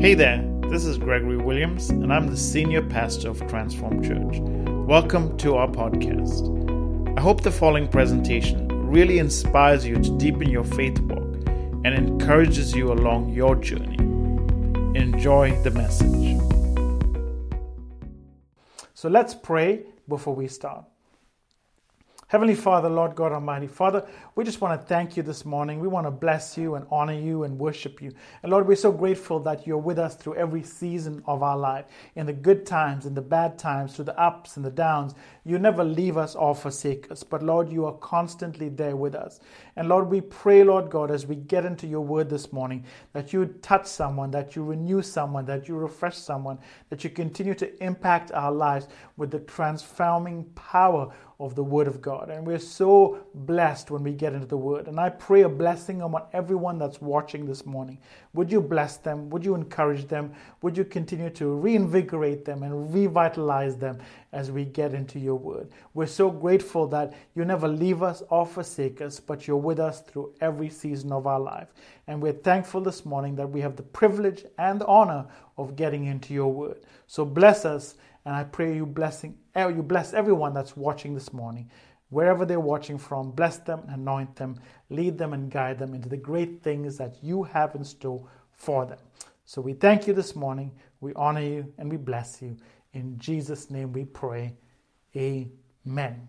Hey there, this is Gregory Williams, and I'm the senior pastor of Transform Church. Welcome to our podcast. I hope the following presentation really inspires you to deepen your faith walk and encourages you along your journey. Enjoy the message. So let's pray before we start. Heavenly Father, Lord God Almighty, Father, we just want to thank you this morning. We want to bless you and honor you and worship you. And Lord, we're so grateful that you're with us through every season of our life, in the good times, in the bad times, through the ups and the downs. You never leave us or forsake us, but Lord, you are constantly there with us. And Lord, we pray, Lord God, as we get into your word this morning, that you touch someone, that you renew someone, that you refresh someone, that you continue to impact our lives with the transforming power of the Word of God. And we're so blessed when we get into the Word. And I pray a blessing on everyone that's watching this morning. Would you bless them? Would you encourage them? Would you continue to reinvigorate them and revitalize them as we get into your Word? We're so grateful that you never leave us or forsake us, but you're with us through every season of our life. And we're thankful this morning that we have the privilege and the honor of getting into your Word. So bless us and I pray you blessing eh, you bless everyone that's watching this morning. Wherever they're watching from, bless them, anoint them, lead them, and guide them into the great things that you have in store for them. So we thank you this morning. We honor you and we bless you. In Jesus' name we pray. Amen.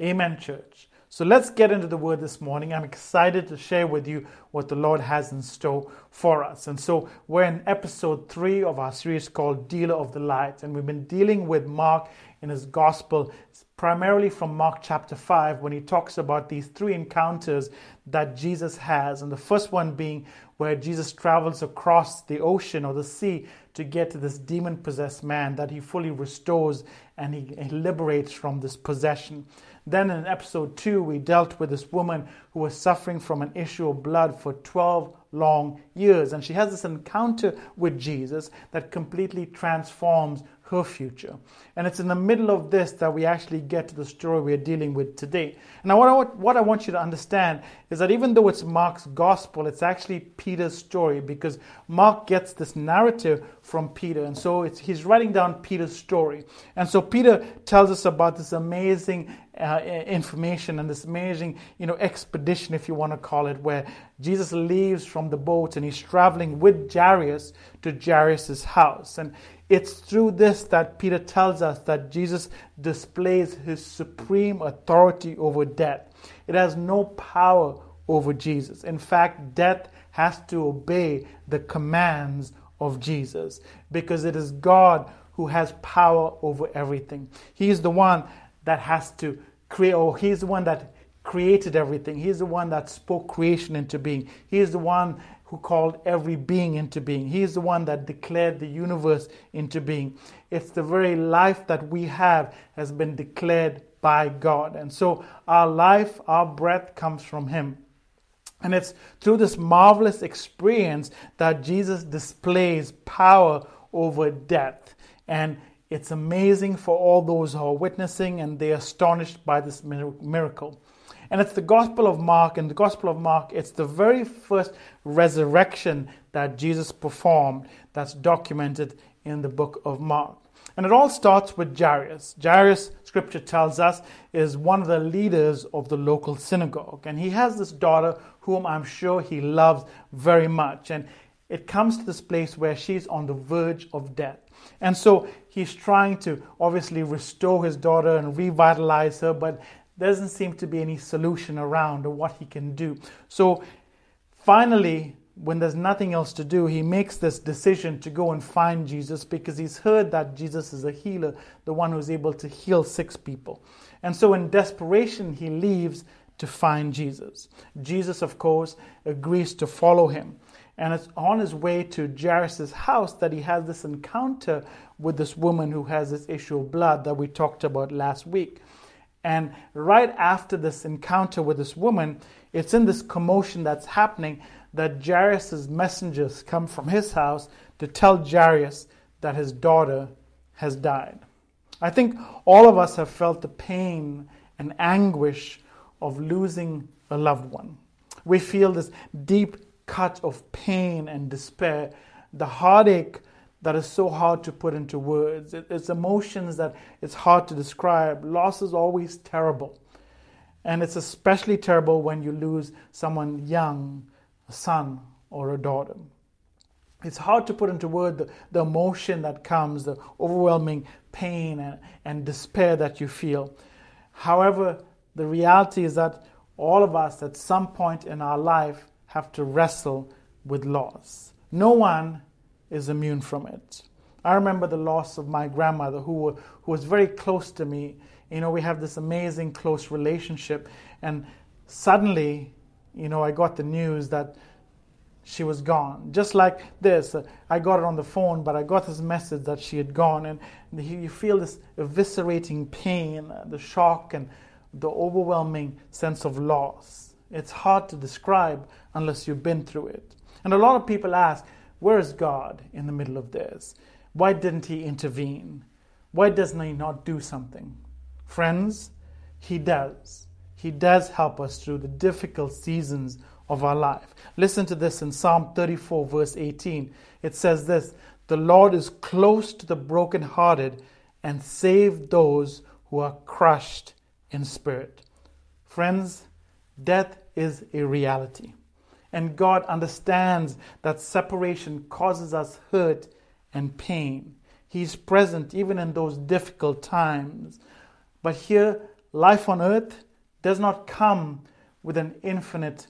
Amen, church. So let's get into the word this morning. I'm excited to share with you what the Lord has in store for us. And so we're in episode three of our series called Dealer of the Light. And we've been dealing with Mark in his gospel, primarily from Mark chapter 5, when he talks about these three encounters that Jesus has. And the first one being where Jesus travels across the ocean or the sea to get to this demon possessed man that he fully restores and he, he liberates from this possession. Then in episode 2, we dealt with this woman who was suffering from an issue of blood for 12 long years. And she has this encounter with Jesus that completely transforms her future. And it's in the middle of this that we actually get to the story we're dealing with today. Now, what I, what I want you to understand is that even though it's Mark's gospel, it's actually Peter's story because Mark gets this narrative from Peter. And so he's writing down Peter's story. And so Peter tells us about this amazing uh, information and this amazing, you know, expedition, if you want to call it, where Jesus leaves from the boat and he's traveling with Jairus to Jairus's house. And it's through this that Peter tells us that Jesus displays his supreme authority over death. It has no power over Jesus. In fact, death has to obey the commands of Jesus because it is God who has power over everything. He is the one that has to create, or He's the one that created everything. He's the one that spoke creation into being. He's the one who called every being into being. He's the one that declared the universe into being. It's the very life that we have has been declared by God. And so our life, our breath comes from Him. And it's through this marvelous experience that Jesus displays power over death. And it's amazing for all those who are witnessing and they're astonished by this miracle. And it's the Gospel of Mark. And the Gospel of Mark, it's the very first resurrection that Jesus performed that's documented in the book of Mark. And it all starts with Jairus. Jairus, scripture tells us, is one of the leaders of the local synagogue. And he has this daughter whom I'm sure he loves very much. And it comes to this place where she's on the verge of death. And so he's trying to obviously restore his daughter and revitalize her, but doesn't seem to be any solution around or what he can do. So finally, when there's nothing else to do, he makes this decision to go and find Jesus because he's heard that Jesus is a healer, the one who's able to heal six people. And so, in desperation, he leaves to find Jesus. Jesus, of course, agrees to follow him. And it's on his way to Jairus' house that he has this encounter with this woman who has this issue of blood that we talked about last week. And right after this encounter with this woman, it's in this commotion that's happening that Jairus' messengers come from his house to tell Jairus that his daughter has died. I think all of us have felt the pain and anguish of losing a loved one. We feel this deep cut of pain and despair the heartache that is so hard to put into words. It's emotions that it's hard to describe. Loss is always terrible. And it's especially terrible when you lose someone young, a son or a daughter. It's hard to put into word the, the emotion that comes, the overwhelming pain and, and despair that you feel. However, the reality is that all of us at some point in our life have to wrestle with loss. No one is immune from it. I remember the loss of my grandmother, who, who was very close to me. You know, we have this amazing close relationship, and suddenly, you know, I got the news that she was gone. Just like this, uh, I got it on the phone, but I got this message that she had gone, and you feel this eviscerating pain, uh, the shock, and the overwhelming sense of loss. It's hard to describe unless you've been through it. And a lot of people ask, where is God in the middle of this? Why didn't He intervene? Why doesn't He not do something? Friends, He does. He does help us through the difficult seasons of our life. Listen to this in Psalm 34, verse 18. It says this The Lord is close to the brokenhearted and save those who are crushed in spirit. Friends, death is a reality. And God understands that separation causes us hurt and pain. He's present even in those difficult times. But here, life on earth does not come with an infinite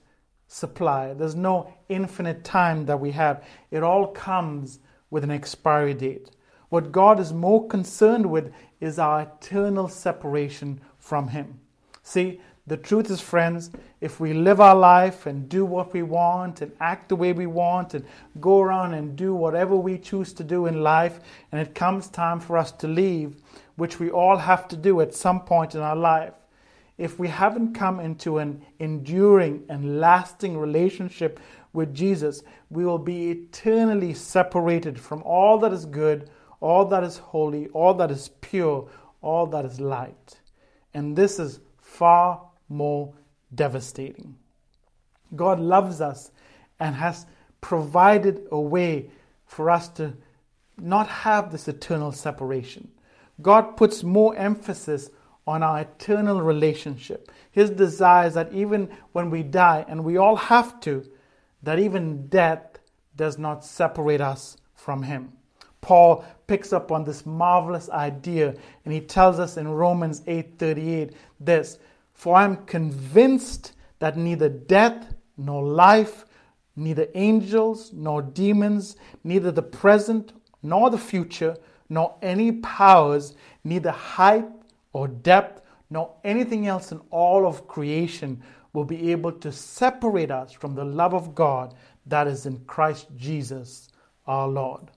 supply. There's no infinite time that we have. It all comes with an expiry date. What God is more concerned with is our eternal separation from Him. See, the truth is, friends, if we live our life and do what we want and act the way we want and go around and do whatever we choose to do in life, and it comes time for us to leave, which we all have to do at some point in our life, if we haven't come into an enduring and lasting relationship with Jesus, we will be eternally separated from all that is good, all that is holy, all that is pure, all that is light. And this is far more devastating. God loves us and has provided a way for us to not have this eternal separation. God puts more emphasis on our eternal relationship. His desire is that even when we die, and we all have to, that even death does not separate us from Him. Paul picks up on this marvelous idea and he tells us in Romans 8:38 this for I am convinced that neither death nor life, neither angels nor demons, neither the present nor the future, nor any powers, neither height or depth, nor anything else in all of creation will be able to separate us from the love of God that is in Christ Jesus our Lord.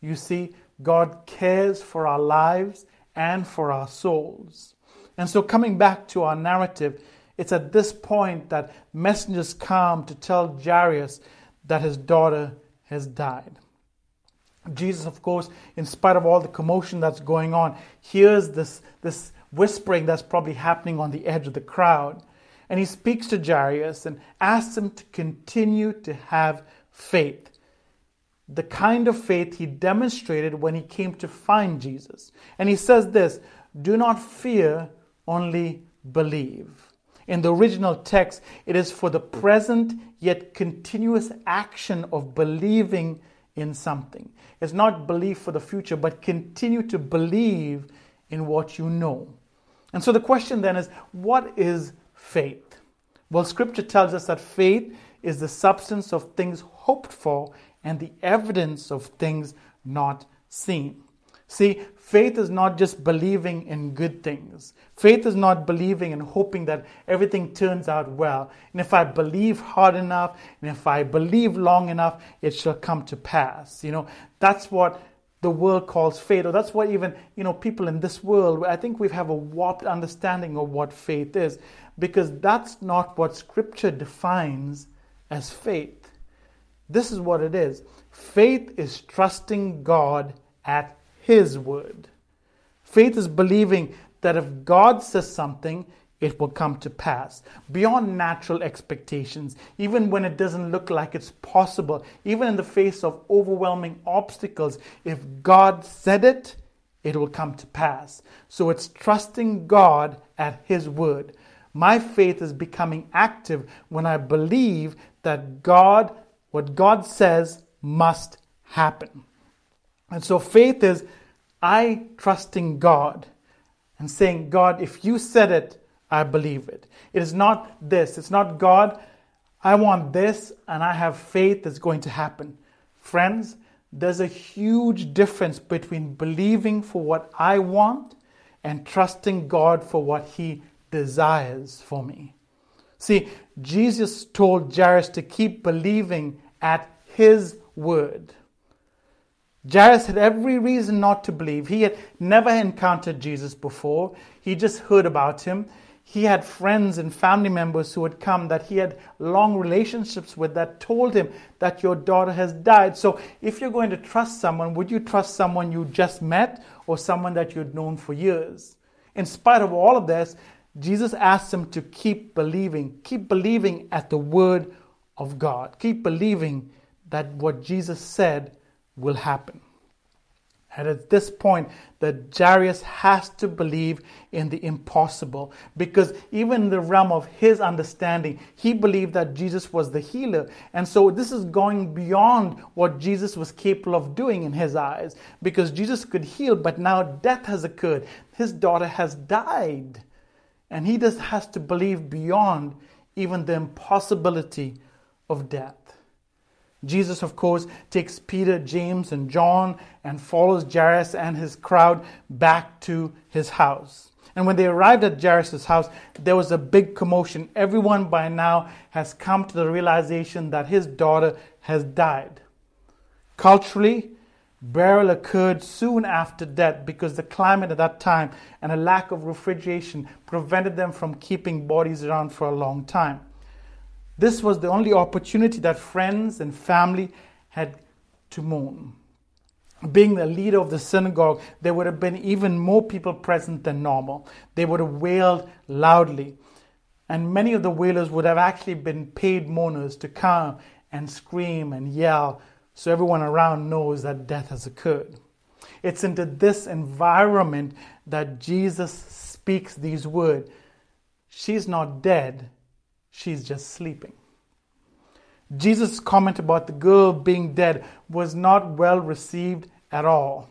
You see, God cares for our lives and for our souls. And so, coming back to our narrative, it's at this point that messengers come to tell Jairus that his daughter has died. Jesus, of course, in spite of all the commotion that's going on, hears this, this whispering that's probably happening on the edge of the crowd. And he speaks to Jairus and asks him to continue to have faith. The kind of faith he demonstrated when he came to find Jesus. And he says this Do not fear, only believe. In the original text, it is for the present yet continuous action of believing in something. It's not belief for the future, but continue to believe in what you know. And so the question then is what is faith? Well, scripture tells us that faith is the substance of things hoped for and the evidence of things not seen. See, faith is not just believing in good things. Faith is not believing and hoping that everything turns out well. And if I believe hard enough, and if I believe long enough, it shall come to pass. You know, that's what the world calls faith, or that's what even, you know, people in this world, I think we have a warped understanding of what faith is, because that's not what Scripture defines as faith. This is what it is faith is trusting God at his word. Faith is believing that if God says something, it will come to pass beyond natural expectations, even when it doesn't look like it's possible, even in the face of overwhelming obstacles. If God said it, it will come to pass. So it's trusting God at His word. My faith is becoming active when I believe that God, what God says, must happen. And so faith is I trusting God and saying, God, if you said it, I believe it. It is not this. It's not God, I want this and I have faith that's going to happen. Friends, there's a huge difference between believing for what I want and trusting God for what He desires for me. See, Jesus told Jairus to keep believing at His word. Jairus had every reason not to believe. He had never encountered Jesus before, he just heard about him he had friends and family members who had come that he had long relationships with that told him that your daughter has died. So, if you're going to trust someone, would you trust someone you just met or someone that you'd known for years? In spite of all of this, Jesus asked him to keep believing, keep believing at the word of God, keep believing that what Jesus said will happen. And at this point, that Jairus has to believe in the impossible because even in the realm of his understanding, he believed that Jesus was the healer. And so this is going beyond what Jesus was capable of doing in his eyes because Jesus could heal, but now death has occurred. His daughter has died. And he just has to believe beyond even the impossibility of death. Jesus, of course, takes Peter, James, and John and follows Jairus and his crowd back to his house. And when they arrived at Jairus' house, there was a big commotion. Everyone by now has come to the realization that his daughter has died. Culturally, burial occurred soon after death because the climate at that time and a lack of refrigeration prevented them from keeping bodies around for a long time. This was the only opportunity that friends and family had to mourn. Being the leader of the synagogue, there would have been even more people present than normal. They would have wailed loudly. And many of the wailers would have actually been paid mourners to come and scream and yell so everyone around knows that death has occurred. It's into this environment that Jesus speaks these words She's not dead, she's just sleeping. Jesus' comment about the girl being dead was not well received at all.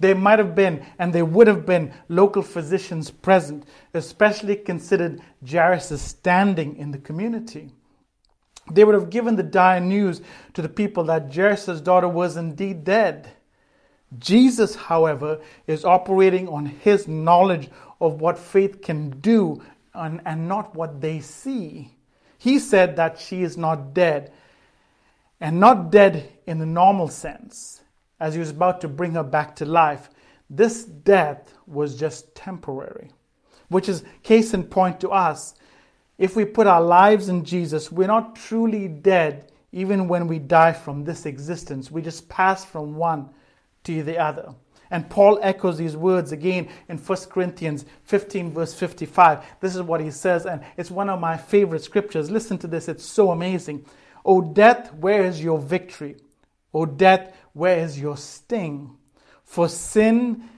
There might have been, and there would have been, local physicians present, especially considered Jairus' standing in the community. They would have given the dire news to the people that Jairus' daughter was indeed dead. Jesus, however, is operating on his knowledge of what faith can do and, and not what they see. He said that she is not dead, and not dead in the normal sense, as he was about to bring her back to life. This death was just temporary, which is case in point to us. If we put our lives in Jesus, we're not truly dead even when we die from this existence. We just pass from one to the other. And Paul echoes these words again in 1 Corinthians 15, verse 55. This is what he says, and it's one of my favorite scriptures. Listen to this, it's so amazing. O death, where is your victory? O death, where is your sting? For sin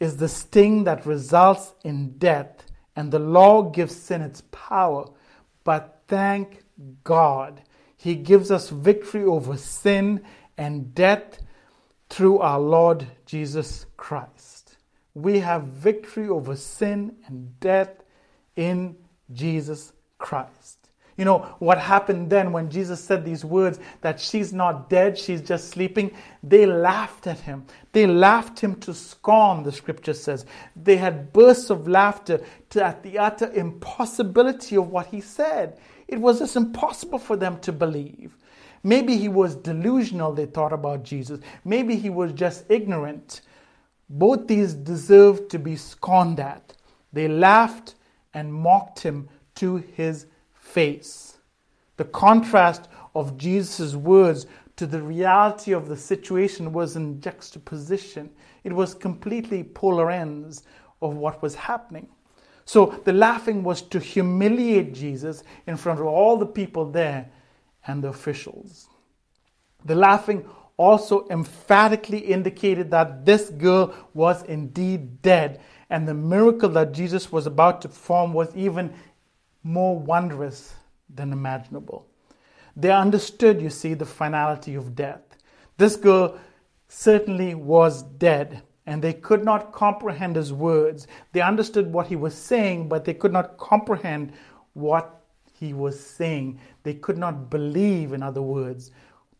is the sting that results in death, and the law gives sin its power. But thank God, He gives us victory over sin and death through our Lord Jesus Christ. We have victory over sin and death in Jesus Christ. You know, what happened then when Jesus said these words that she's not dead, she's just sleeping? They laughed at him. They laughed him to scorn, the scripture says. They had bursts of laughter to, at the utter impossibility of what he said. It was just impossible for them to believe. Maybe he was delusional, they thought about Jesus. Maybe he was just ignorant. Both these deserved to be scorned at. They laughed and mocked him to his face. The contrast of Jesus' words to the reality of the situation was in juxtaposition. It was completely polar ends of what was happening. So the laughing was to humiliate Jesus in front of all the people there and the officials. The laughing also emphatically indicated that this girl was indeed dead, and the miracle that Jesus was about to perform was even more wondrous than imaginable. They understood, you see, the finality of death. This girl certainly was dead, and they could not comprehend his words. They understood what he was saying, but they could not comprehend what he was saying. They could not believe, in other words,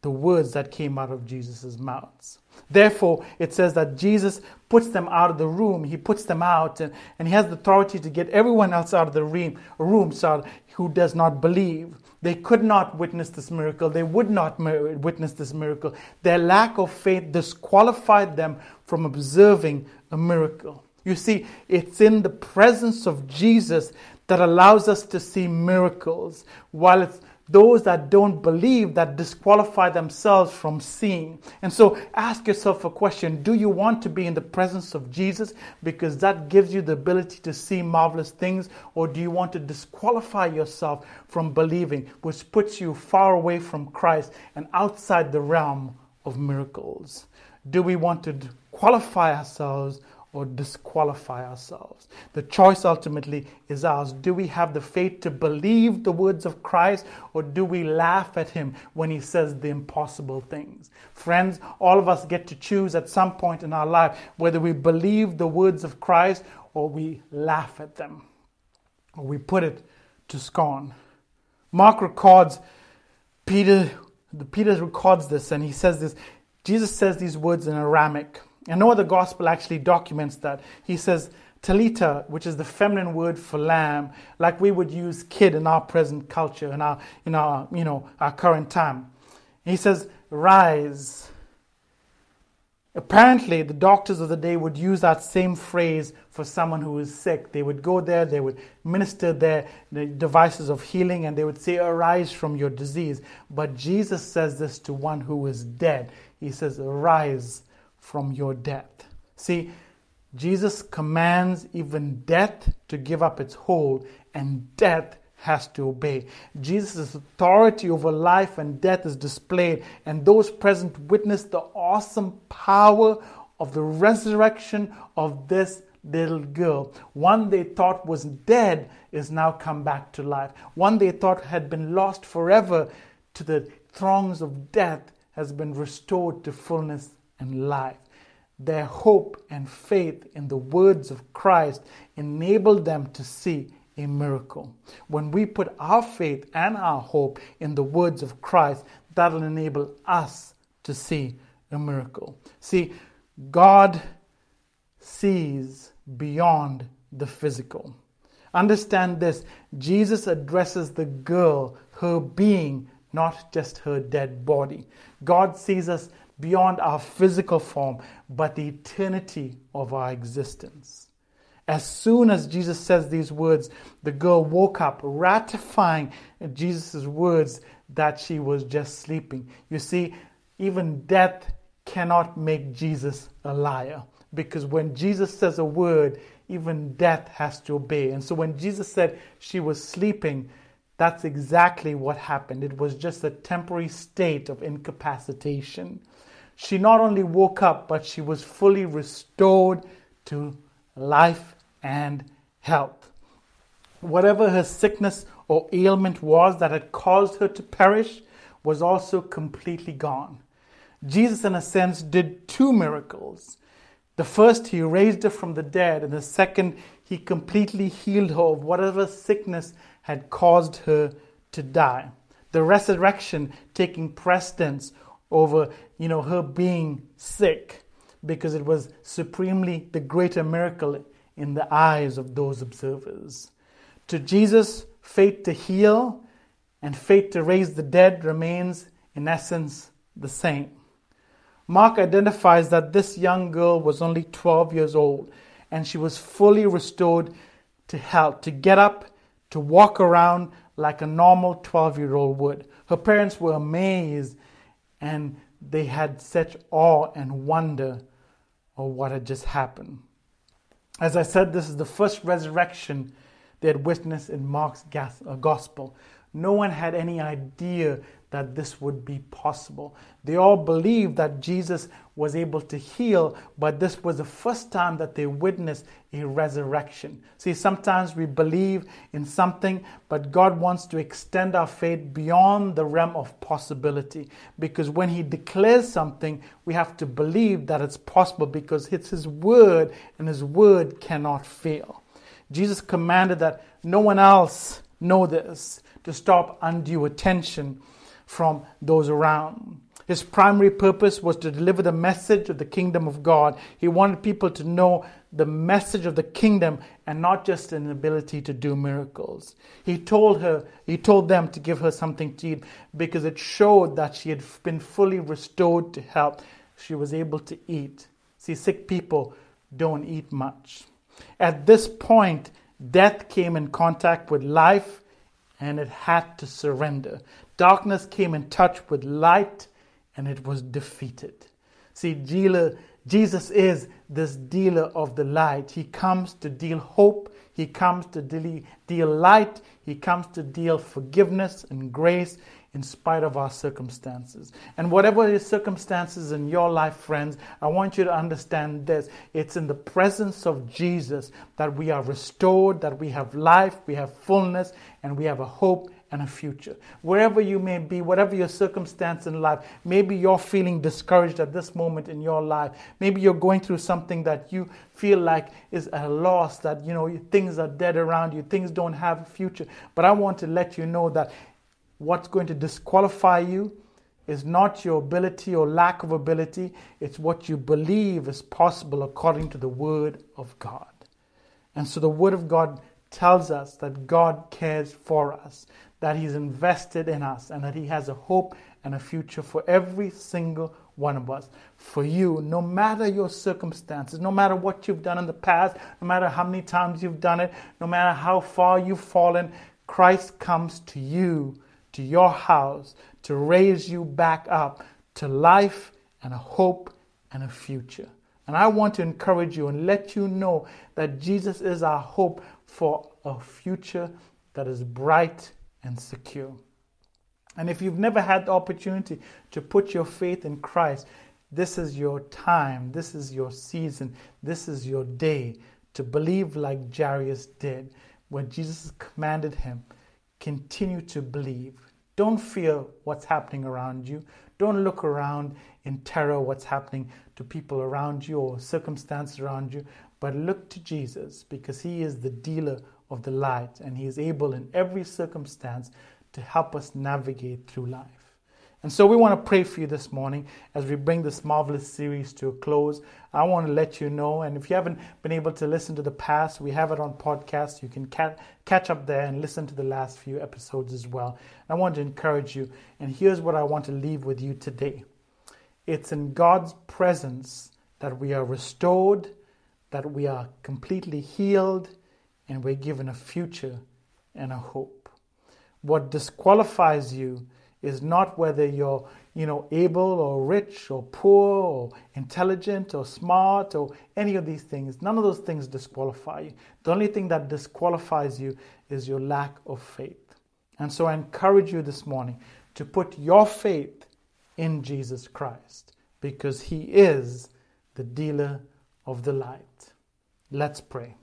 the words that came out of Jesus' mouths. Therefore, it says that Jesus puts them out of the room. He puts them out, and, and he has the authority to get everyone else out of the room, room so who does not believe. They could not witness this miracle. They would not witness this miracle. Their lack of faith disqualified them from observing a miracle. You see, it's in the presence of Jesus that allows us to see miracles, while it's those that don't believe that disqualify themselves from seeing. And so ask yourself a question Do you want to be in the presence of Jesus because that gives you the ability to see marvelous things? Or do you want to disqualify yourself from believing, which puts you far away from Christ and outside the realm of miracles? Do we want to qualify ourselves or disqualify ourselves. The choice ultimately is ours. Do we have the faith to believe the words of Christ or do we laugh at him when he says the impossible things? Friends, all of us get to choose at some point in our life whether we believe the words of Christ or we laugh at them or we put it to scorn. Mark records Peter The Peter records this and he says this Jesus says these words in Aramaic and no other gospel actually documents that. He says, Talita, which is the feminine word for lamb, like we would use kid in our present culture, in our, in our, you know, our current time. He says, rise. Apparently, the doctors of the day would use that same phrase for someone who is sick. They would go there, they would minister their the devices of healing, and they would say, Arise from your disease. But Jesus says this to one who is dead. He says, Arise from your death. See, Jesus commands even death to give up its hold, and death has to obey. Jesus' authority over life and death is displayed, and those present witness the awesome power of the resurrection of this little girl. One they thought was dead is now come back to life. One they thought had been lost forever to the throngs of death has been restored to fullness and life. Their hope and faith in the words of Christ enabled them to see a miracle. When we put our faith and our hope in the words of Christ, that'll enable us to see a miracle. See, God sees beyond the physical. Understand this Jesus addresses the girl, her being, not just her dead body. God sees us beyond our physical form, but the eternity of our existence. As soon as Jesus says these words, the girl woke up, ratifying Jesus' words that she was just sleeping. You see, even death cannot make Jesus a liar because when Jesus says a word, even death has to obey. And so when Jesus said she was sleeping, that's exactly what happened. It was just a temporary state of incapacitation. She not only woke up, but she was fully restored to life and health. Whatever her sickness or ailment was that had caused her to perish was also completely gone. Jesus, in a sense, did two miracles. The first, he raised her from the dead, and the second, he completely healed her of whatever sickness had caused her to die. The resurrection taking precedence over you know her being sick because it was supremely the greater miracle in the eyes of those observers. To Jesus, faith to heal and faith to raise the dead remains in essence the same. Mark identifies that this young girl was only 12 years old and she was fully restored to health, to get up, to walk around like a normal 12 year old would. Her parents were amazed and they had such awe and wonder of what had just happened. As I said, this is the first resurrection they had witnessed in Mark's uh, gospel. No one had any idea that this would be possible. They all believed that Jesus was able to heal, but this was the first time that they witnessed a resurrection. See, sometimes we believe in something, but God wants to extend our faith beyond the realm of possibility. Because when He declares something, we have to believe that it's possible because it's His word, and His word cannot fail. Jesus commanded that no one else know this to stop undue attention from those around. His primary purpose was to deliver the message of the kingdom of God. He wanted people to know the message of the kingdom and not just an ability to do miracles. He told her, he told them to give her something to eat because it showed that she had been fully restored to health. She was able to eat. See, sick people don't eat much. At this point, death came in contact with life and it had to surrender. Darkness came in touch with light and it was defeated. See, dealer, Jesus is this dealer of the light. He comes to deal hope, He comes to deal light, He comes to deal forgiveness and grace in spite of our circumstances. And whatever the circumstances in your life, friends, I want you to understand this. It's in the presence of Jesus that we are restored, that we have life, we have fullness, and we have a hope and a future. Wherever you may be, whatever your circumstance in life, maybe you're feeling discouraged at this moment in your life. Maybe you're going through something that you feel like is a loss, that you know things are dead around you, things don't have a future. But I want to let you know that what's going to disqualify you is not your ability or lack of ability, it's what you believe is possible according to the Word of God. And so the Word of God tells us that God cares for us, that He's invested in us, and that He has a hope and a future for every single one of us. For you, no matter your circumstances, no matter what you've done in the past, no matter how many times you've done it, no matter how far you've fallen, Christ comes to you, to your house, to raise you back up to life and a hope and a future. And I want to encourage you and let you know that Jesus is our hope for a future that is bright and secure. And if you've never had the opportunity to put your faith in Christ, this is your time, this is your season, this is your day to believe like Jairus did when Jesus commanded him continue to believe. Don't fear what's happening around you. Don't look around in terror what's happening to people around you or circumstances around you, but look to Jesus because he is the dealer of the light and he is able in every circumstance to help us navigate through life. And so we want to pray for you this morning as we bring this marvelous series to a close. I want to let you know, and if you haven't been able to listen to the past, we have it on podcast. You can ca- catch up there and listen to the last few episodes as well. I want to encourage you, and here's what I want to leave with you today it's in God's presence that we are restored, that we are completely healed, and we're given a future and a hope. What disqualifies you is not whether you're you know able or rich or poor or intelligent or smart or any of these things. None of those things disqualify you. The only thing that disqualifies you is your lack of faith. And so i encourage you this morning to put your faith in jesus christ because he is the dealer of the light. Let's pray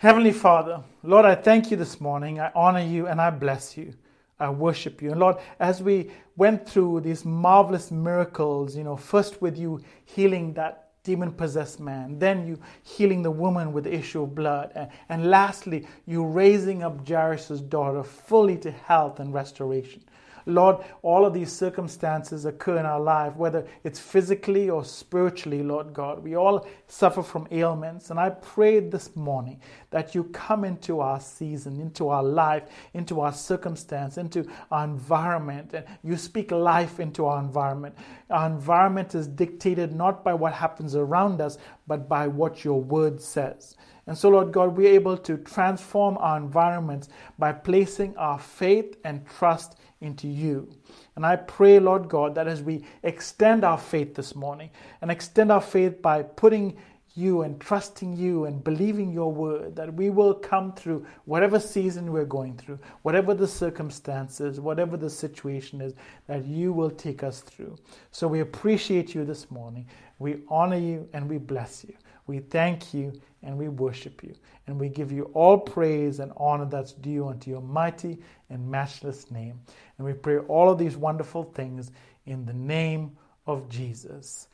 Heavenly Father, Lord, I thank you this morning. I honor you and I bless you. I worship you. And Lord, as we went through these marvelous miracles, you know, first with you healing that demon possessed man, then you healing the woman with the issue of blood, and, and lastly, you raising up Jairus' daughter fully to health and restoration. Lord, all of these circumstances occur in our life, whether it's physically or spiritually, Lord God. We all suffer from ailments. And I pray this morning that you come into our season, into our life, into our circumstance, into our environment, and you speak life into our environment. Our environment is dictated not by what happens around us, but by what your word says. And so, Lord God, we're able to transform our environments by placing our faith and trust into you. And I pray, Lord God, that as we extend our faith this morning and extend our faith by putting you and trusting you and believing your word that we will come through whatever season we're going through, whatever the circumstances, whatever the situation is, that you will take us through. So we appreciate you this morning. We honor you and we bless you. We thank you and we worship you. And we give you all praise and honor that's due unto your mighty and matchless name. And we pray all of these wonderful things in the name of Jesus.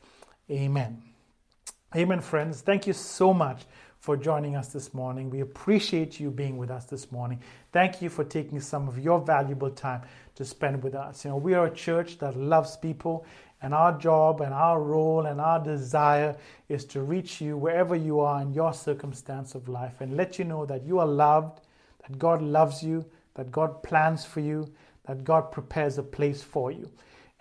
Amen. Amen, friends. Thank you so much for joining us this morning. We appreciate you being with us this morning. Thank you for taking some of your valuable time to spend with us. You know, we are a church that loves people, and our job and our role and our desire is to reach you wherever you are in your circumstance of life and let you know that you are loved, that God loves you, that God plans for you, that God prepares a place for you.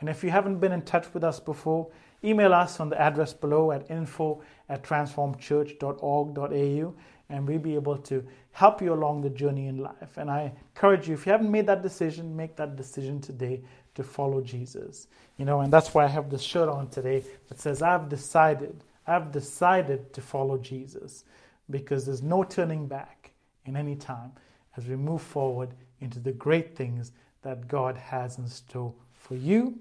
And if you haven't been in touch with us before, email us on the address below at info at transformchurch.org.au and we'll be able to help you along the journey in life. And I encourage you, if you haven't made that decision, make that decision today to follow Jesus. You know, and that's why I have this shirt on today that says, I've decided, I've decided to follow Jesus because there's no turning back in any time as we move forward into the great things that God has in store for you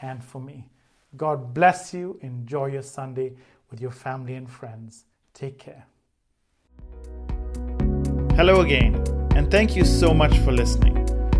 and for me. God bless you. Enjoy your Sunday with your family and friends. Take care. Hello again, and thank you so much for listening.